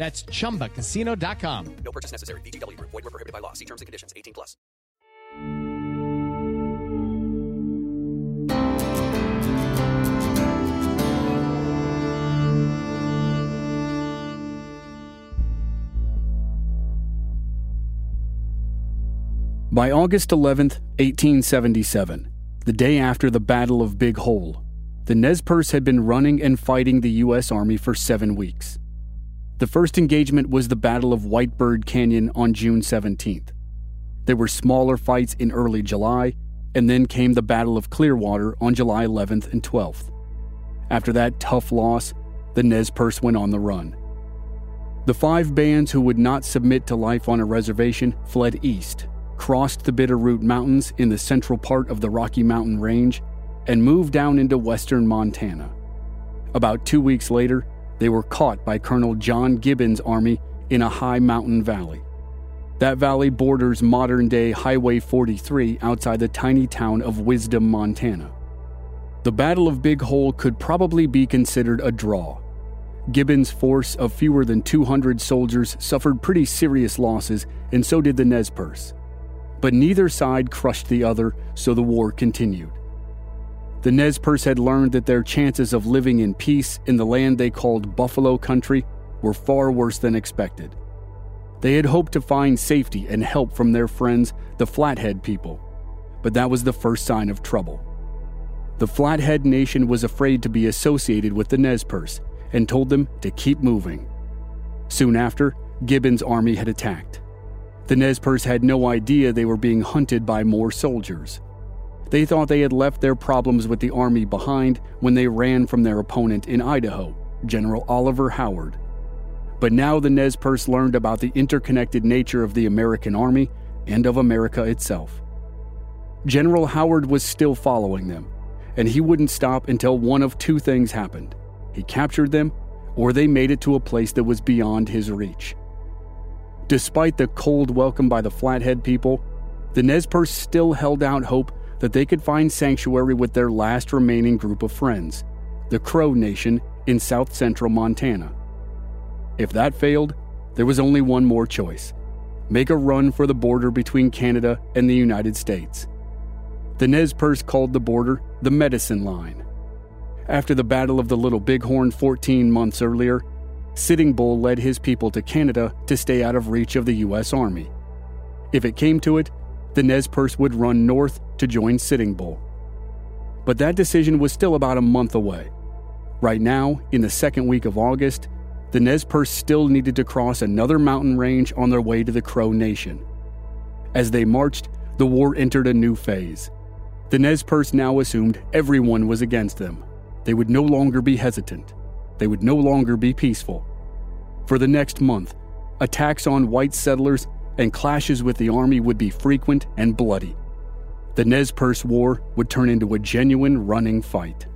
That's chumbacasino.com. No purchase necessary. VGW Group. Void were prohibited by law. See terms and conditions. 18 plus. By August 11th, 1877, the day after the Battle of Big Hole, the Nez Perce had been running and fighting the U.S. Army for seven weeks. The first engagement was the Battle of Whitebird Canyon on June 17th. There were smaller fights in early July, and then came the Battle of Clearwater on July 11th and 12th. After that tough loss, the Nez Perce went on the run. The five bands who would not submit to life on a reservation fled east, crossed the Bitterroot Mountains in the central part of the Rocky Mountain Range, and moved down into western Montana. About two weeks later, they were caught by Colonel John Gibbon's army in a high mountain valley. That valley borders modern day Highway 43 outside the tiny town of Wisdom, Montana. The Battle of Big Hole could probably be considered a draw. Gibbon's force of fewer than 200 soldiers suffered pretty serious losses, and so did the Nez Perce. But neither side crushed the other, so the war continued. The Nez Perce had learned that their chances of living in peace in the land they called Buffalo Country were far worse than expected. They had hoped to find safety and help from their friends, the Flathead people, but that was the first sign of trouble. The Flathead Nation was afraid to be associated with the Nez Perce and told them to keep moving. Soon after, Gibbon's army had attacked. The Nez Perce had no idea they were being hunted by more soldiers. They thought they had left their problems with the army behind when they ran from their opponent in Idaho, General Oliver Howard. But now the Nez Perce learned about the interconnected nature of the American army and of America itself. General Howard was still following them, and he wouldn't stop until one of two things happened he captured them, or they made it to a place that was beyond his reach. Despite the cold welcome by the Flathead people, the Nez Perce still held out hope that they could find sanctuary with their last remaining group of friends, the Crow Nation in south central Montana. If that failed, there was only one more choice make a run for the border between Canada and the United States. The Nez Perce called the border the Medicine Line. After the Battle of the Little Bighorn 14 months earlier, Sitting Bull led his people to Canada to stay out of reach of the U.S. Army. If it came to it, the Nez Perce would run north to join Sitting Bull. But that decision was still about a month away. Right now, in the second week of August, the Nez Perce still needed to cross another mountain range on their way to the Crow Nation. As they marched, the war entered a new phase. The Nez Perce now assumed everyone was against them. They would no longer be hesitant. They would no longer be peaceful. For the next month, attacks on white settlers and clashes with the army would be frequent and bloody. The Nez Perce War would turn into a genuine running fight.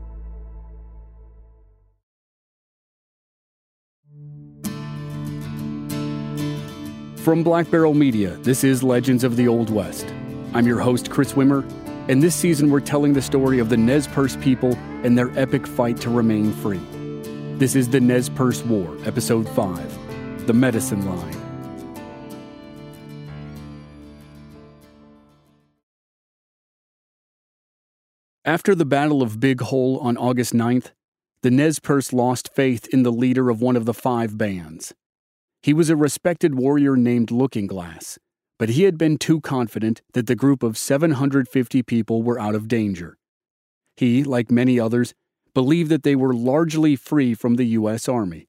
From Black Barrel Media, this is Legends of the Old West. I'm your host, Chris Wimmer, and this season we're telling the story of the Nez Perce people and their epic fight to remain free. This is the Nez Perce War, Episode 5 The Medicine Line. After the Battle of Big Hole on August 9th, the Nez Perce lost faith in the leader of one of the five bands. He was a respected warrior named Looking Glass, but he had been too confident that the group of 750 people were out of danger. He, like many others, believed that they were largely free from the U.S. Army.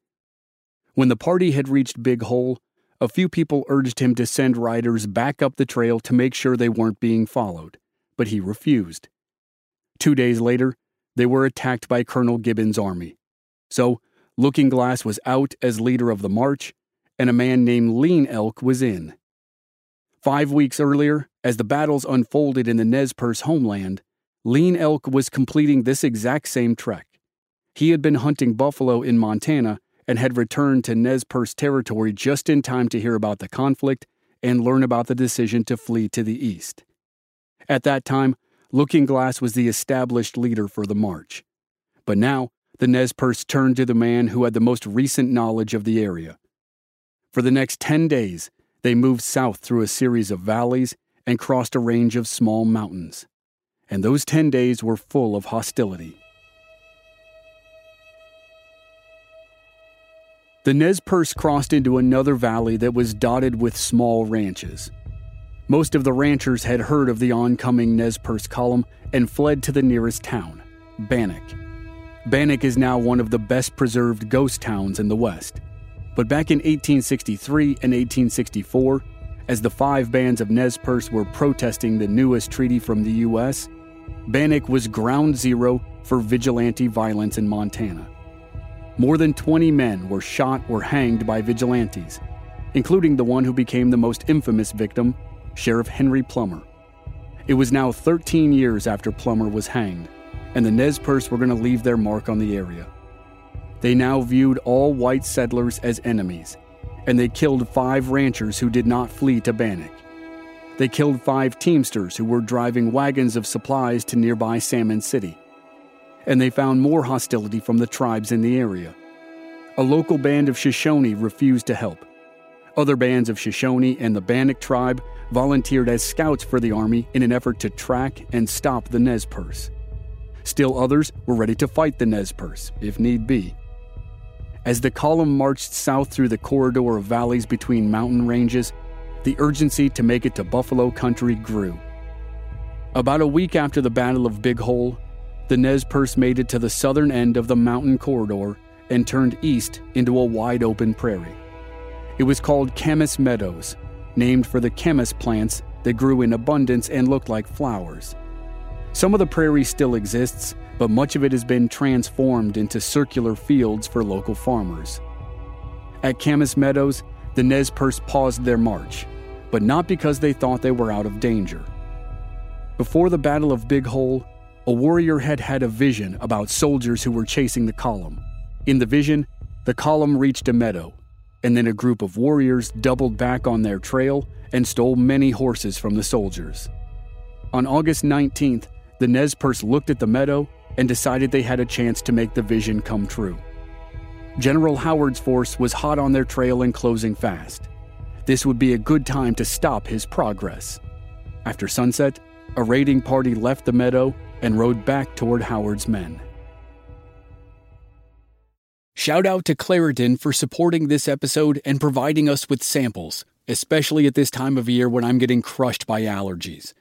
When the party had reached Big Hole, a few people urged him to send riders back up the trail to make sure they weren't being followed, but he refused. Two days later, they were attacked by Colonel Gibbon's army. So, Looking Glass was out as leader of the march, and a man named Lean Elk was in. Five weeks earlier, as the battles unfolded in the Nez Perce homeland, Lean Elk was completing this exact same trek. He had been hunting buffalo in Montana and had returned to Nez Perce territory just in time to hear about the conflict and learn about the decision to flee to the east. At that time, Looking Glass was the established leader for the march. But now, the Nez Perce turned to the man who had the most recent knowledge of the area. For the next 10 days, they moved south through a series of valleys and crossed a range of small mountains. And those 10 days were full of hostility. The Nez Perce crossed into another valley that was dotted with small ranches. Most of the ranchers had heard of the oncoming Nez Perce column and fled to the nearest town, Bannack. Bannack is now one of the best preserved ghost towns in the West. But back in 1863 and 1864, as the five bands of Nez Perce were protesting the newest treaty from the U.S., Bannack was ground zero for vigilante violence in Montana. More than 20 men were shot or hanged by vigilantes, including the one who became the most infamous victim, Sheriff Henry Plummer. It was now 13 years after Plummer was hanged, and the Nez Perce were going to leave their mark on the area. They now viewed all white settlers as enemies, and they killed five ranchers who did not flee to Bannack. They killed five teamsters who were driving wagons of supplies to nearby Salmon City. And they found more hostility from the tribes in the area. A local band of Shoshone refused to help. Other bands of Shoshone and the Bannock tribe volunteered as scouts for the army in an effort to track and stop the Nez Perce. Still others were ready to fight the Nez Perce, if need be. As the column marched south through the corridor of valleys between mountain ranges, the urgency to make it to Buffalo country grew. About a week after the Battle of Big Hole, the Nez Perce made it to the southern end of the mountain corridor and turned east into a wide open prairie. It was called Camas Meadows, named for the camas plants that grew in abundance and looked like flowers. Some of the prairie still exists, but much of it has been transformed into circular fields for local farmers. At Camas Meadows, the Nez Perce paused their march, but not because they thought they were out of danger. Before the Battle of Big Hole, a warrior had had a vision about soldiers who were chasing the column. In the vision, the column reached a meadow, and then a group of warriors doubled back on their trail and stole many horses from the soldiers. On August 19th, the Nez Perce looked at the meadow and decided they had a chance to make the vision come true. General Howard's force was hot on their trail and closing fast. This would be a good time to stop his progress. After sunset, a raiding party left the meadow and rode back toward Howard's men. Shout out to Claritin for supporting this episode and providing us with samples, especially at this time of year when I'm getting crushed by allergies.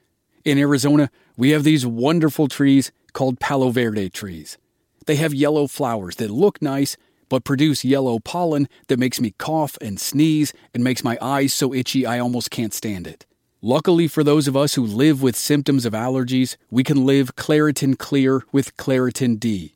In Arizona, we have these wonderful trees called Palo Verde trees. They have yellow flowers that look nice, but produce yellow pollen that makes me cough and sneeze and makes my eyes so itchy I almost can't stand it. Luckily for those of us who live with symptoms of allergies, we can live Claritin Clear with Claritin D.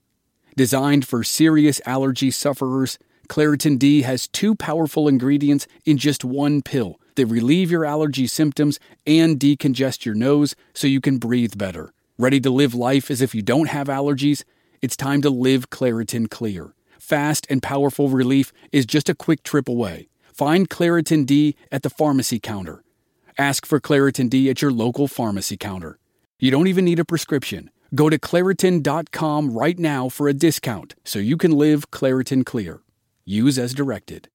Designed for serious allergy sufferers, Claritin D has two powerful ingredients in just one pill that relieve your allergy symptoms and decongest your nose so you can breathe better. Ready to live life as if you don't have allergies? It's time to live Claritin Clear. Fast and powerful relief is just a quick trip away. Find Claritin D at the pharmacy counter. Ask for Claritin D at your local pharmacy counter. You don't even need a prescription. Go to Claritin.com right now for a discount so you can live Claritin Clear. Use as directed.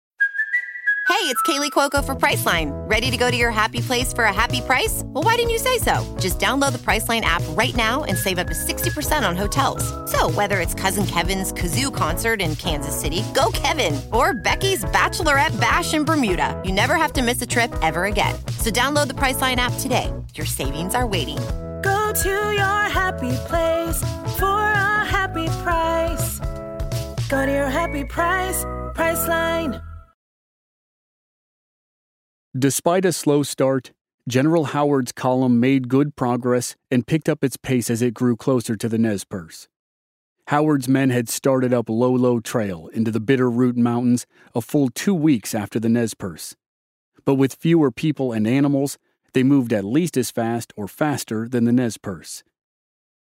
Hey, it's Kaley Cuoco for Priceline. Ready to go to your happy place for a happy price? Well, why didn't you say so? Just download the Priceline app right now and save up to 60% on hotels. So, whether it's Cousin Kevin's Kazoo concert in Kansas City, go Kevin, or Becky's Bachelorette Bash in Bermuda, you never have to miss a trip ever again. So, download the Priceline app today. Your savings are waiting. Go to your happy place for a happy price. Go to your happy price, Priceline. Despite a slow start, General Howard's column made good progress and picked up its pace as it grew closer to the Nez Perce. Howard's men had started up Lolo Trail into the Bitterroot Mountains a full two weeks after the Nez Perce. But with fewer people and animals, they moved at least as fast or faster than the Nez Perce.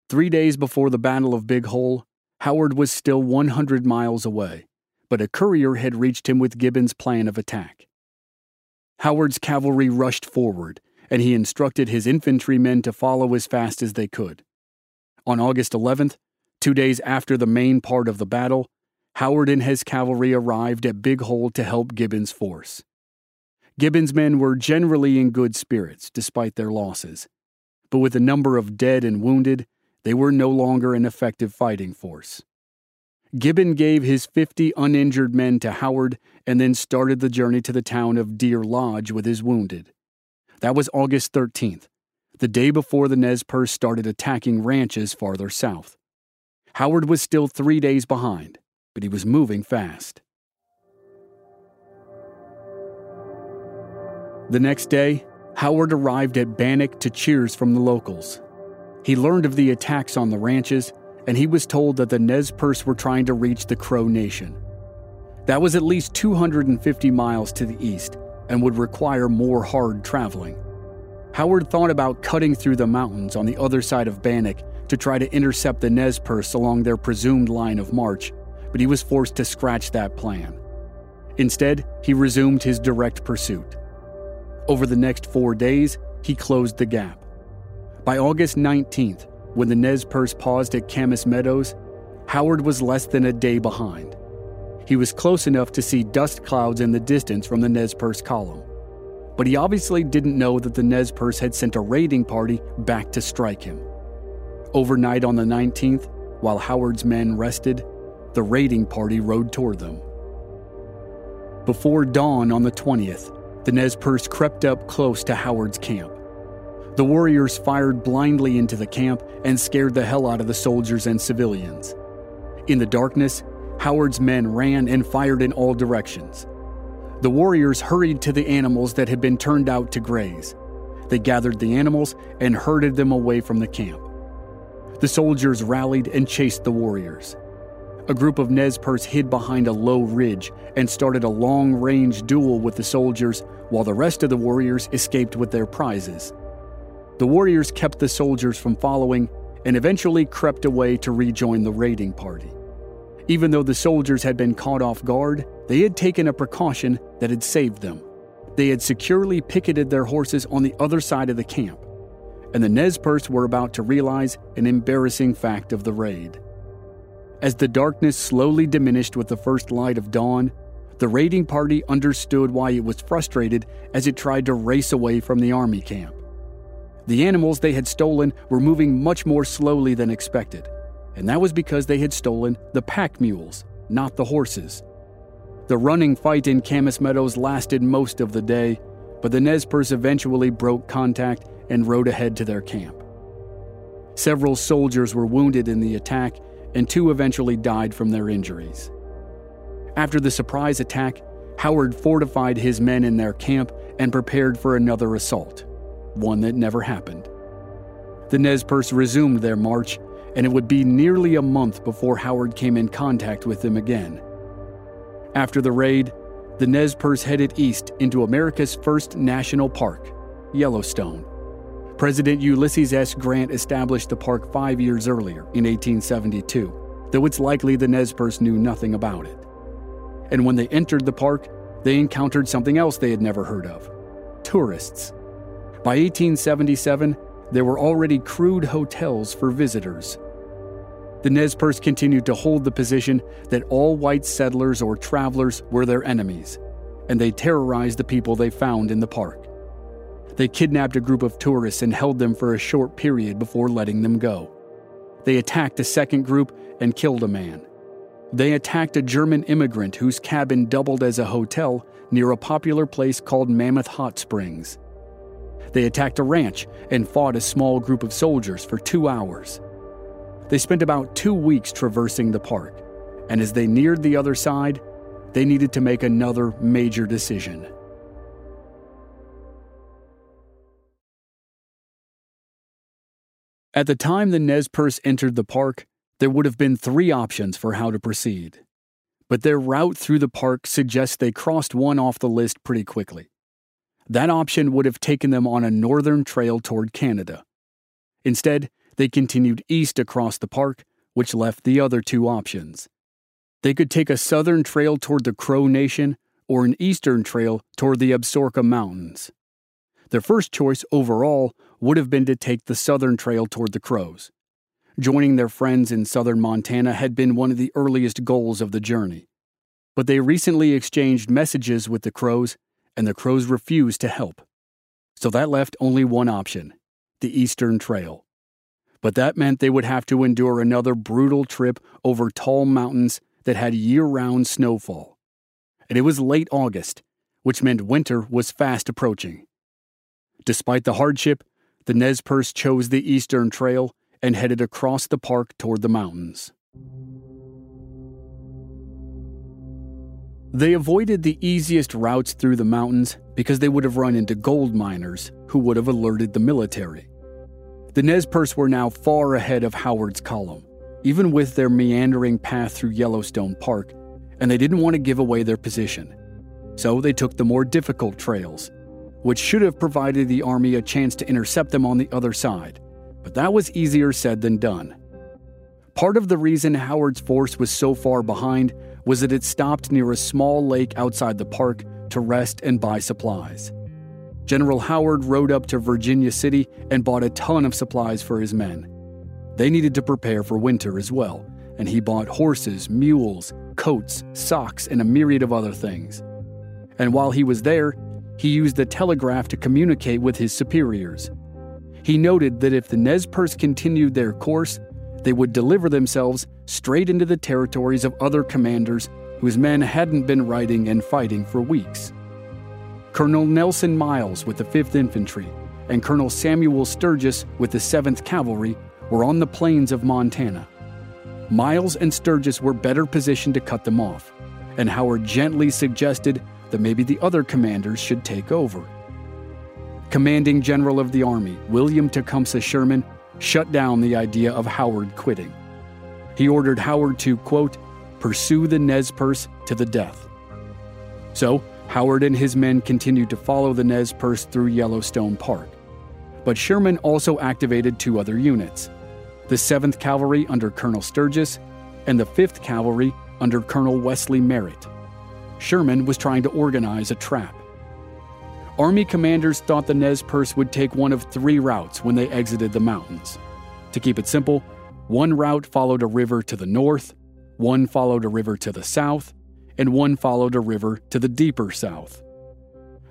Three days before the Battle of Big Hole, Howard was still 100 miles away, but a courier had reached him with Gibbon's plan of attack. Howard's cavalry rushed forward, and he instructed his infantrymen to follow as fast as they could. On August 11th, two days after the main part of the battle, Howard and his cavalry arrived at Big Hole to help Gibbon's force. Gibbon's men were generally in good spirits despite their losses, but with the number of dead and wounded, they were no longer an effective fighting force. Gibbon gave his 50 uninjured men to Howard and then started the journey to the town of Deer Lodge with his wounded. That was August 13th, the day before the Nez Perce started attacking ranches farther south. Howard was still three days behind, but he was moving fast. The next day, Howard arrived at Bannack to cheers from the locals. He learned of the attacks on the ranches and he was told that the Nez Perce were trying to reach the Crow Nation. That was at least 250 miles to the east and would require more hard traveling. Howard thought about cutting through the mountains on the other side of Bannack to try to intercept the Nez Perce along their presumed line of march, but he was forced to scratch that plan. Instead, he resumed his direct pursuit. Over the next four days, he closed the gap. By August 19th, when the Nez Perce paused at Camas Meadows, Howard was less than a day behind. He was close enough to see dust clouds in the distance from the Nez Perce column. But he obviously didn't know that the Nez Perce had sent a raiding party back to strike him. Overnight on the 19th, while Howard's men rested, the raiding party rode toward them. Before dawn on the 20th, the Nez Perce crept up close to Howard's camp. The warriors fired blindly into the camp and scared the hell out of the soldiers and civilians. In the darkness, Howard's men ran and fired in all directions. The warriors hurried to the animals that had been turned out to graze. They gathered the animals and herded them away from the camp. The soldiers rallied and chased the warriors. A group of Nez Perce hid behind a low ridge and started a long range duel with the soldiers, while the rest of the warriors escaped with their prizes. The warriors kept the soldiers from following and eventually crept away to rejoin the raiding party. Even though the soldiers had been caught off guard, they had taken a precaution that had saved them. They had securely picketed their horses on the other side of the camp, and the Nez Perce were about to realize an embarrassing fact of the raid. As the darkness slowly diminished with the first light of dawn, the raiding party understood why it was frustrated as it tried to race away from the army camp. The animals they had stolen were moving much more slowly than expected, and that was because they had stolen the pack mules, not the horses. The running fight in Camas Meadows lasted most of the day, but the Nez Perce eventually broke contact and rode ahead to their camp. Several soldiers were wounded in the attack, and two eventually died from their injuries. After the surprise attack, Howard fortified his men in their camp and prepared for another assault one that never happened. The Nez Perce resumed their march, and it would be nearly a month before Howard came in contact with them again. After the raid, the Nez Perce headed east into America's first national park, Yellowstone. President Ulysses S. Grant established the park five years earlier, in 1872, though it's likely the Nez Perce knew nothing about it. And when they entered the park, they encountered something else they had never heard of tourists. By 1877, there were already crude hotels for visitors. The Nez Perce continued to hold the position that all white settlers or travelers were their enemies, and they terrorized the people they found in the park. They kidnapped a group of tourists and held them for a short period before letting them go. They attacked a second group and killed a man. They attacked a German immigrant whose cabin doubled as a hotel near a popular place called Mammoth Hot Springs. They attacked a ranch and fought a small group of soldiers for two hours. They spent about two weeks traversing the park, and as they neared the other side, they needed to make another major decision. At the time the Nez Perce entered the park, there would have been three options for how to proceed. But their route through the park suggests they crossed one off the list pretty quickly. That option would have taken them on a northern trail toward Canada. Instead, they continued east across the park, which left the other two options. They could take a southern trail toward the Crow Nation or an eastern trail toward the Absaroka Mountains. Their first choice overall would have been to take the southern trail toward the Crows. Joining their friends in southern Montana had been one of the earliest goals of the journey. But they recently exchanged messages with the Crows, and the Crows refused to help. So that left only one option the Eastern Trail. But that meant they would have to endure another brutal trip over tall mountains that had year round snowfall. And it was late August, which meant winter was fast approaching. Despite the hardship, the Nez Perce chose the Eastern Trail and headed across the park toward the mountains. They avoided the easiest routes through the mountains because they would have run into gold miners who would have alerted the military. The Nez Perce were now far ahead of Howard's column, even with their meandering path through Yellowstone Park, and they didn't want to give away their position. So they took the more difficult trails, which should have provided the army a chance to intercept them on the other side, but that was easier said than done. Part of the reason Howard's force was so far behind was that it stopped near a small lake outside the park to rest and buy supplies. General Howard rode up to Virginia City and bought a ton of supplies for his men. They needed to prepare for winter as well, and he bought horses, mules, coats, socks, and a myriad of other things. And while he was there, he used the telegraph to communicate with his superiors. He noted that if the Nez Perce continued their course, they would deliver themselves straight into the territories of other commanders whose men hadn't been riding and fighting for weeks. Colonel Nelson Miles with the 5th Infantry and Colonel Samuel Sturgis with the 7th Cavalry were on the plains of Montana. Miles and Sturgis were better positioned to cut them off, and Howard gently suggested that maybe the other commanders should take over. Commanding General of the Army, William Tecumseh Sherman, shut down the idea of Howard quitting. He ordered Howard to, quote, pursue the Nez Perce to the death. So, Howard and his men continued to follow the Nez Perce through Yellowstone Park. But Sherman also activated two other units the 7th Cavalry under Colonel Sturgis and the 5th Cavalry under Colonel Wesley Merritt. Sherman was trying to organize a trap. Army commanders thought the Nez Perce would take one of three routes when they exited the mountains. To keep it simple, one route followed a river to the north, one followed a river to the south, and one followed a river to the deeper south.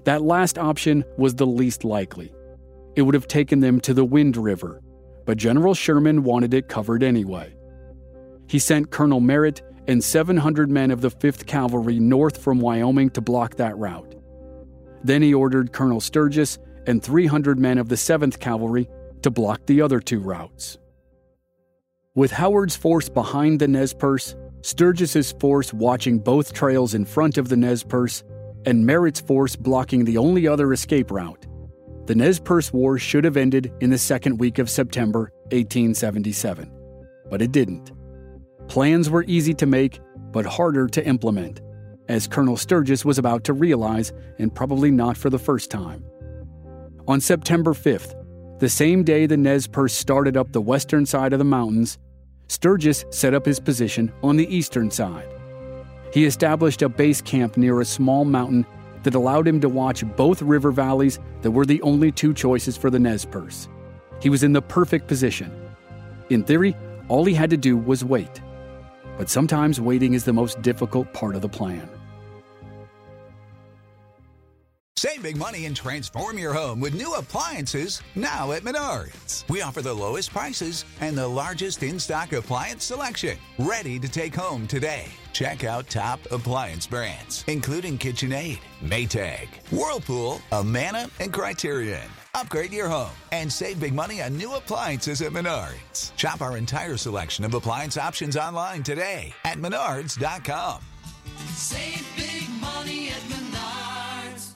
That last option was the least likely. It would have taken them to the Wind River, but General Sherman wanted it covered anyway. He sent Colonel Merritt and 700 men of the 5th Cavalry north from Wyoming to block that route. Then he ordered Colonel Sturgis and 300 men of the 7th Cavalry to block the other two routes. With Howard's force behind the Nez Perce, Sturgis's force watching both trails in front of the Nez Perce, and Merritt's force blocking the only other escape route, the Nez Perce War should have ended in the second week of September 1877. But it didn't. Plans were easy to make, but harder to implement, as Colonel Sturgis was about to realize, and probably not for the first time. On September 5th, the same day the Nez Perce started up the western side of the mountains, Sturgis set up his position on the eastern side. he established a base camp near a small mountain that allowed him to watch both river valleys that were the only two choices for the Nez Perce. He was in the perfect position. In theory, all he had to do was wait. But sometimes waiting is the most difficult part of the plan. Save big money and transform your home with new appliances now at Menards. We offer the lowest prices and the largest in stock appliance selection. Ready to take home today. Check out top appliance brands, including KitchenAid, Maytag, Whirlpool, Amana, and Criterion. Upgrade your home and save big money on new appliances at Menards. Shop our entire selection of appliance options online today at menards.com. Save big money at Menards.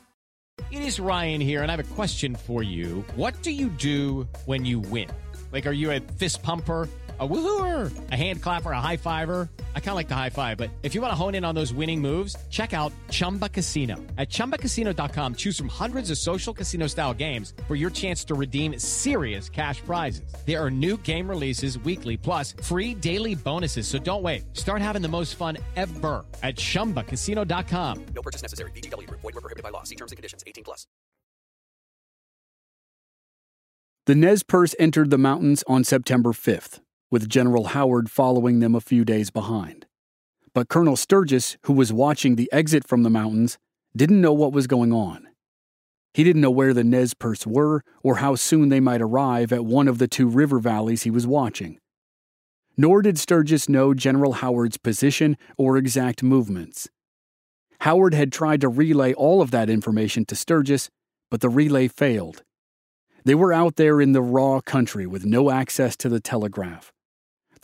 It is Ryan here, and I have a question for you. What do you do when you win? Like, are you a fist pumper? A woohooer, a hand clapper, a high fiver. I kind of like the high five, but if you want to hone in on those winning moves, check out Chumba Casino. At chumbacasino.com, choose from hundreds of social casino style games for your chance to redeem serious cash prizes. There are new game releases weekly, plus free daily bonuses. So don't wait. Start having the most fun ever at chumbacasino.com. No purchase necessary. VGW Group. Void were prohibited by law. See terms and conditions. 18 plus. The Nez Perce entered the mountains on September 5th, with General Howard following them a few days behind. But Colonel Sturgis, who was watching the exit from the mountains, didn't know what was going on. He didn't know where the Nez Perce were or how soon they might arrive at one of the two river valleys he was watching. Nor did Sturgis know General Howard's position or exact movements. Howard had tried to relay all of that information to Sturgis, but the relay failed. They were out there in the raw country with no access to the telegraph.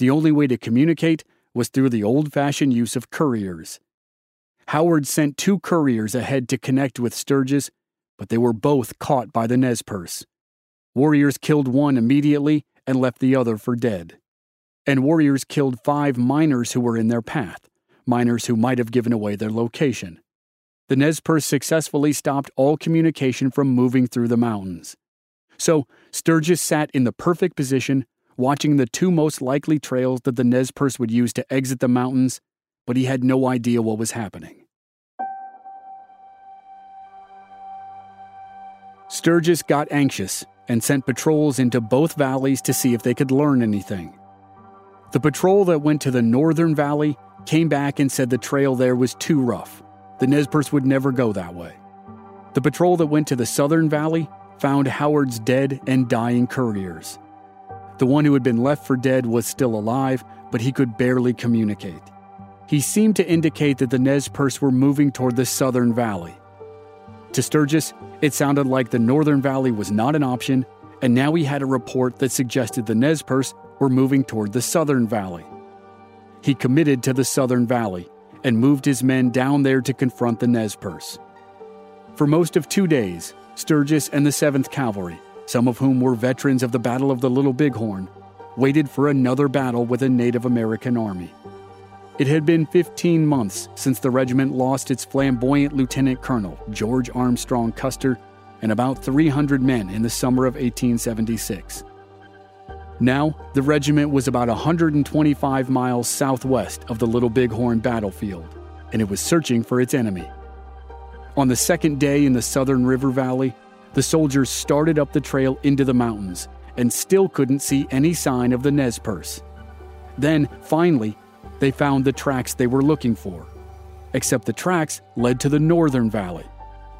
The only way to communicate was through the old fashioned use of couriers. Howard sent two couriers ahead to connect with Sturgis, but they were both caught by the Nez Perce. Warriors killed one immediately and left the other for dead. And warriors killed five miners who were in their path, miners who might have given away their location. The Nez Perce successfully stopped all communication from moving through the mountains. So Sturgis sat in the perfect position, watching the two most likely trails that the Nez Perce would use to exit the mountains, but he had no idea what was happening. Sturgis got anxious and sent patrols into both valleys to see if they could learn anything. The patrol that went to the northern valley came back and said the trail there was too rough. The Nez Perce would never go that way. The patrol that went to the southern valley found Howard's dead and dying couriers. The one who had been left for dead was still alive, but he could barely communicate. He seemed to indicate that the Nez Perce were moving toward the southern valley. To Sturgis, it sounded like the northern valley was not an option, and now he had a report that suggested the Nez Perce were moving toward the southern valley. He committed to the southern valley and moved his men down there to confront the Nez Perce. For most of two days, Sturgis and the 7th Cavalry, some of whom were veterans of the Battle of the Little Bighorn, waited for another battle with a Native American army. It had been 15 months since the regiment lost its flamboyant lieutenant colonel, George Armstrong Custer, and about 300 men in the summer of 1876. Now, the regiment was about 125 miles southwest of the Little Bighorn battlefield, and it was searching for its enemy. On the second day in the southern river valley, the soldiers started up the trail into the mountains and still couldn't see any sign of the Nez Perce. Then, finally, they found the tracks they were looking for. Except the tracks led to the northern valley,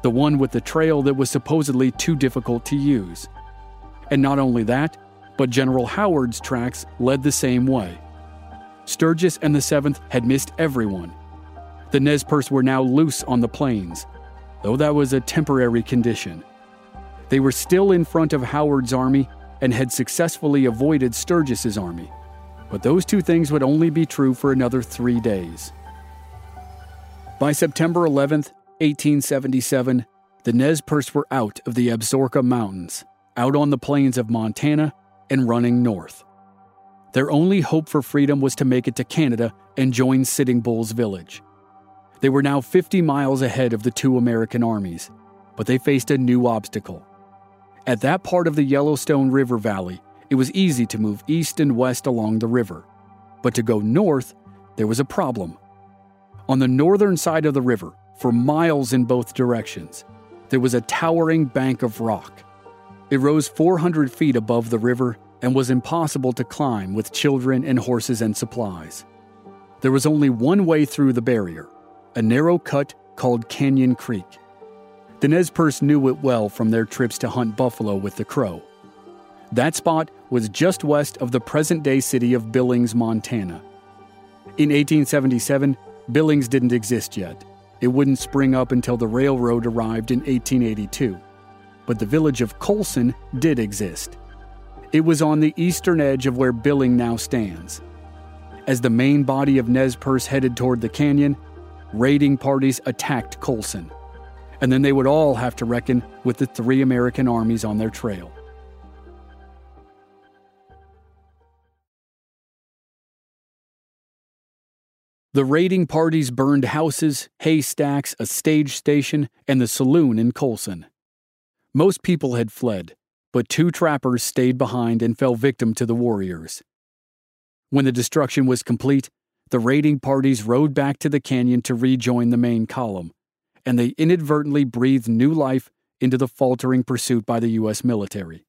the one with the trail that was supposedly too difficult to use. And not only that, but General Howard's tracks led the same way. Sturgis and the 7th had missed everyone. The Nez Perce were now loose on the plains, though that was a temporary condition. They were still in front of Howard's army and had successfully avoided Sturgis's army, but those two things would only be true for another three days. By September 11th, 1877, the Nez Perce were out of the Absaroka Mountains, out on the plains of Montana, and running north. Their only hope for freedom was to make it to Canada and join Sitting Bull's village. They were now 50 miles ahead of the two American armies, but they faced a new obstacle. At that part of the Yellowstone River Valley, it was easy to move east and west along the river. But to go north, there was a problem. On the northern side of the river, for miles in both directions, there was a towering bank of rock. It rose 400 feet above the river and was impossible to climb with children and horses and supplies. There was only one way through the barrier a narrow cut called Canyon Creek. The Nez Perce knew it well from their trips to hunt buffalo with the Crow. That spot was just west of the present day city of Billings, Montana. In 1877, Billings didn't exist yet. It wouldn't spring up until the railroad arrived in 1882. But the village of Coulson did exist. It was on the eastern edge of where Billing now stands. As the main body of Nez Perce headed toward the canyon, raiding parties attacked Coulson. And then they would all have to reckon with the three American armies on their trail. The raiding parties burned houses, haystacks, a stage station, and the saloon in Coulson. Most people had fled, but two trappers stayed behind and fell victim to the warriors. When the destruction was complete, the raiding parties rode back to the canyon to rejoin the main column, and they inadvertently breathed new life into the faltering pursuit by the U.S. military.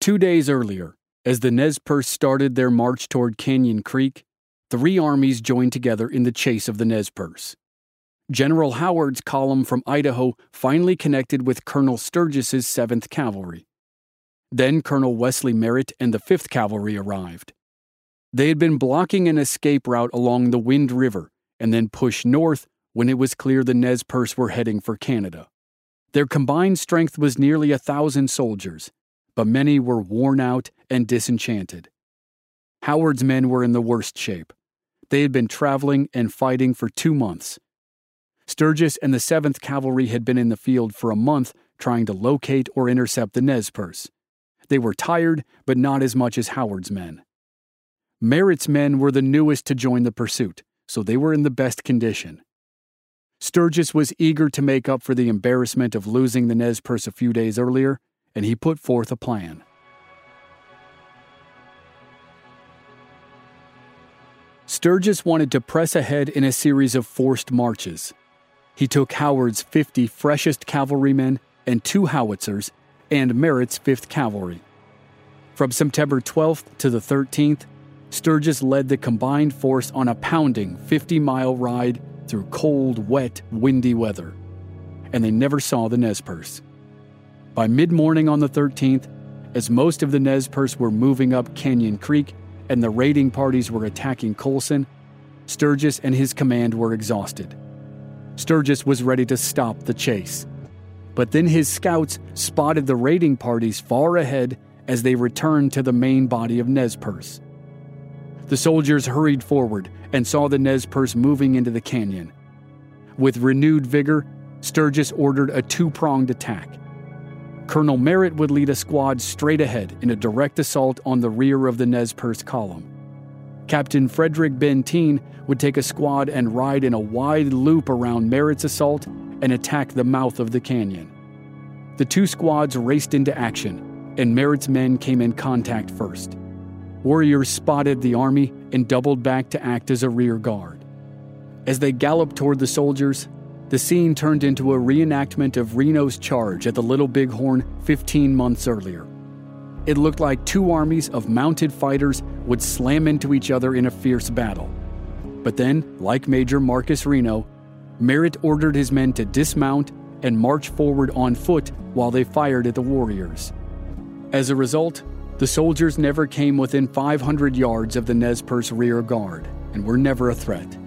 Two days earlier, as the Nez Perce started their march toward Canyon Creek, three armies joined together in the chase of the Nez Perce. General Howard's column from Idaho finally connected with Colonel Sturgis's 7th Cavalry. Then Colonel Wesley Merritt and the 5th Cavalry arrived. They had been blocking an escape route along the Wind River and then pushed north when it was clear the Nez Perce were heading for Canada. Their combined strength was nearly a thousand soldiers, but many were worn out and disenchanted. Howard's men were in the worst shape. They had been traveling and fighting for two months. Sturgis and the 7th Cavalry had been in the field for a month trying to locate or intercept the Nez Perce. They were tired, but not as much as Howard's men. Merritt's men were the newest to join the pursuit, so they were in the best condition. Sturgis was eager to make up for the embarrassment of losing the Nez Perce a few days earlier, and he put forth a plan. Sturgis wanted to press ahead in a series of forced marches. He took Howard's 50 freshest cavalrymen and two howitzers and Merritt's 5th Cavalry. From September 12th to the 13th, Sturgis led the combined force on a pounding 50 mile ride through cold, wet, windy weather, and they never saw the Nez Perce. By mid morning on the 13th, as most of the Nez Perce were moving up Canyon Creek and the raiding parties were attacking Coulson, Sturgis and his command were exhausted. Sturgis was ready to stop the chase. But then his scouts spotted the raiding parties far ahead as they returned to the main body of Nez Perce. The soldiers hurried forward and saw the Nez Perce moving into the canyon. With renewed vigor, Sturgis ordered a two pronged attack. Colonel Merritt would lead a squad straight ahead in a direct assault on the rear of the Nez Perce column. Captain Frederick Benteen would take a squad and ride in a wide loop around Merritt's assault and attack the mouth of the canyon. The two squads raced into action, and Merritt's men came in contact first. Warriors spotted the army and doubled back to act as a rear guard. As they galloped toward the soldiers, the scene turned into a reenactment of Reno's charge at the Little Bighorn 15 months earlier. It looked like two armies of mounted fighters would slam into each other in a fierce battle. But then, like Major Marcus Reno, Merritt ordered his men to dismount and march forward on foot while they fired at the warriors. As a result, the soldiers never came within 500 yards of the Nez Perce rear guard and were never a threat.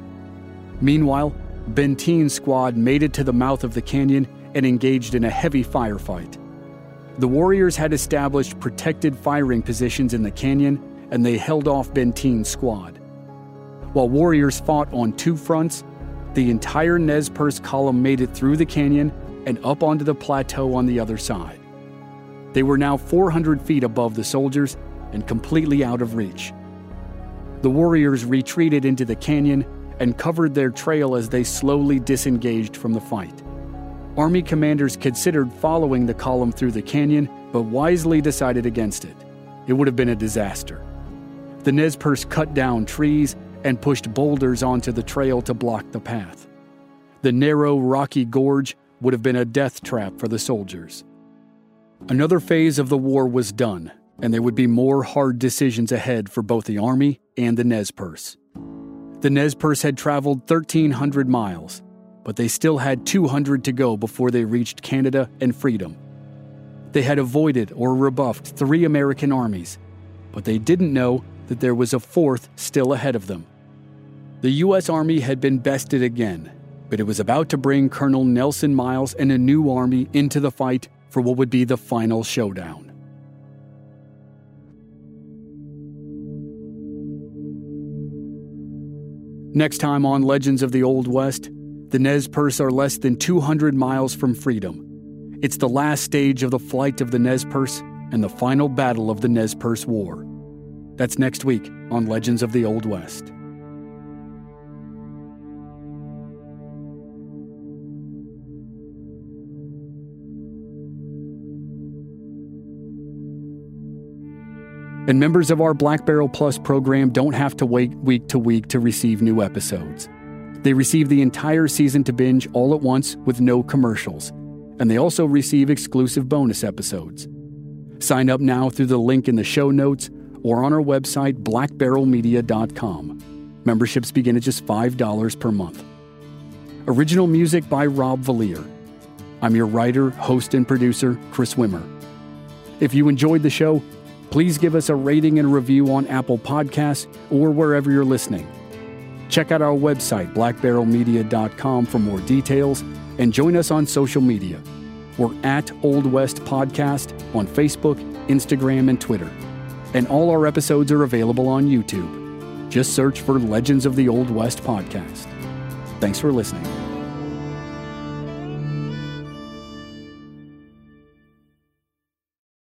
Meanwhile, Benteen's squad made it to the mouth of the canyon and engaged in a heavy firefight. The warriors had established protected firing positions in the canyon and they held off Benteen's squad. While warriors fought on two fronts, the entire Nez Perce column made it through the canyon and up onto the plateau on the other side. They were now 400 feet above the soldiers and completely out of reach. The warriors retreated into the canyon and covered their trail as they slowly disengaged from the fight. Army commanders considered following the column through the canyon, but wisely decided against it. It would have been a disaster. The Nez Perce cut down trees and pushed boulders onto the trail to block the path. The narrow, rocky gorge would have been a death trap for the soldiers. Another phase of the war was done, and there would be more hard decisions ahead for both the Army and the Nez Perce. The Nez Perce had traveled 1,300 miles, but they still had 200 to go before they reached Canada and freedom. They had avoided or rebuffed three American armies, but they didn't know that there was a fourth still ahead of them. The U.S. Army had been bested again, but it was about to bring Colonel Nelson Miles and a new army into the fight for what would be the final showdown. Next time on Legends of the Old West, the Nez Perce are less than 200 miles from freedom. It's the last stage of the flight of the Nez Perce and the final battle of the Nez Perce War. That's next week on Legends of the Old West. And members of our Black Barrel Plus program don't have to wait week to week to receive new episodes. They receive the entire season to binge all at once with no commercials, and they also receive exclusive bonus episodes. Sign up now through the link in the show notes or on our website, blackbarrelmedia.com. Memberships begin at just $5 per month. Original music by Rob Valier. I'm your writer, host, and producer, Chris Wimmer. If you enjoyed the show, please give us a rating and review on Apple Podcasts or wherever you're listening. Check out our website, blackbarrelmedia.com, for more details and join us on social media. We're at Old West Podcast on Facebook, Instagram, and Twitter. And all our episodes are available on YouTube. Just search for Legends of the Old West Podcast. Thanks for listening.